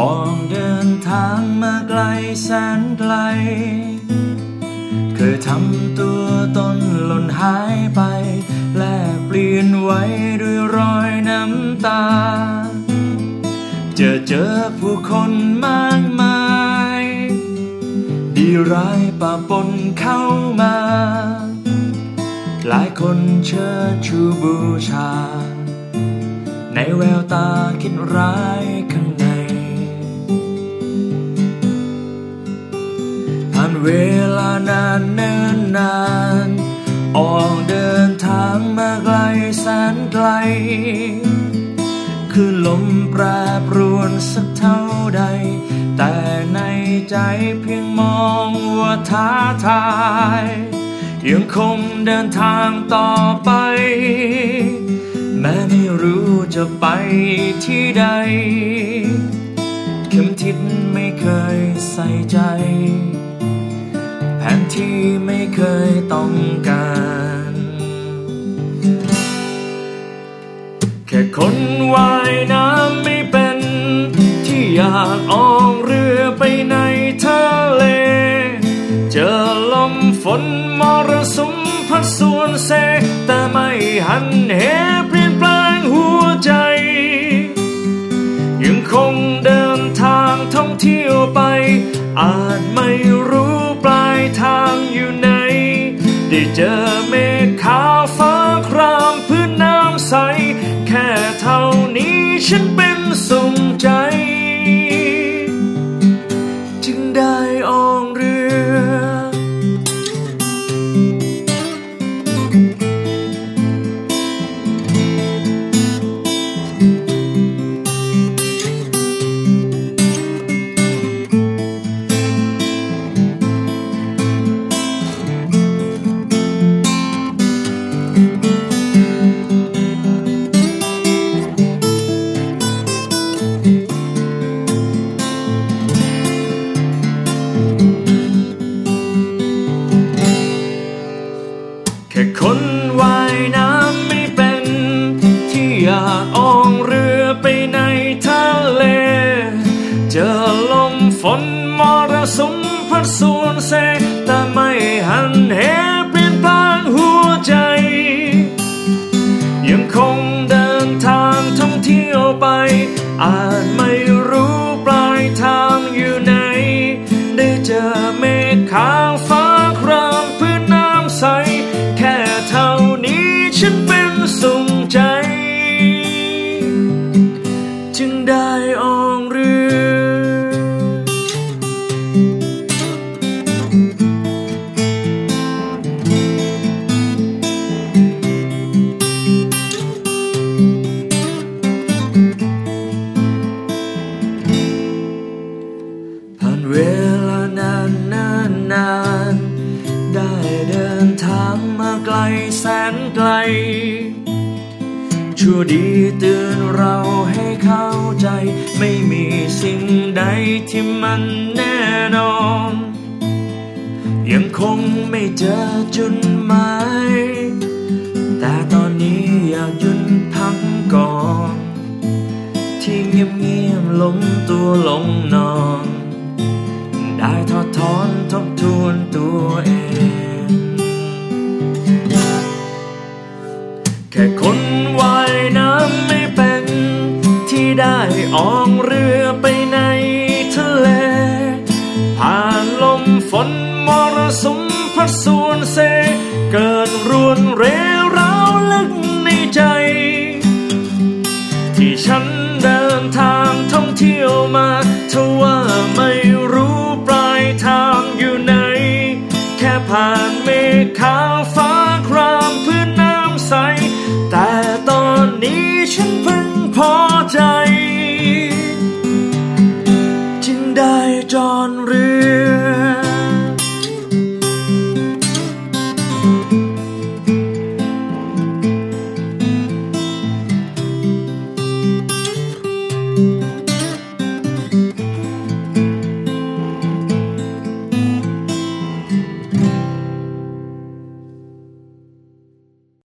ออกเดินทางมาไกลแสนไกล เคยทำตัวตนหล่นหายไป และเปลี่ยนไว้ด้วยรอยน้ำตาจอเจอผู้คนมากมาย ดีร้ายปะปนเข้ามา หลายคนเชิดชูบูชา ในแววตาคิดร้าย ล คือลมแปรปรวนสักเท่าใด แต่ในใจเพียงมองว่าท้าทาย ยังคงเดินทางต่อไป แม้ไม่รู้จะไปที่ใดเข็มทิศไม่เคยใส่ใจ แผนที่ไม่เคยต้องการ ค่คนว่ายน้ำไม่เป็น ที่อยากออกเรือไปในทะเล เจอลมฝนมรสุมพัดสวนเซแต่ไม่หันเหเปลี่ยนแปลงหัวใจ ยังคงเดินทางท่องเที่ยวไป อาจไม่รู้ปลายทางอยู่ไหน ได้เจอเมฆขาว ฉันเป็นสุขใจ จึงได้ออกากอองเรือไปในทะเล เจอลมฝนมรสุมพัดสวนเซแต่ไม่หันเห ชั่วดีเตือนเราให้เข้าใจ ไม่มีสิ่งใดที่มันแน่นอน ยังคงไม่เจอจุดหมายแต่ตอนนี้อยากหยุดพักก่อน ที่เงียบเงียบๆล้มตัวลงนอน ได้ทอดถอนทบทวนตัวเอง ค่คนว่ายน้ำไม่เป็น ที่ได้ออกเรือไปในทะเล ผ่านลมฝนมรสุมพัดสวนเซ เกิดรวนเรร้าวลึกในใจ ที่ฉันเดินทางท่องเที่ยวมาทว่าไม่รู้ปลายทางอยู่ไหน แค่ผ่านเมฆขาวฟ้า คร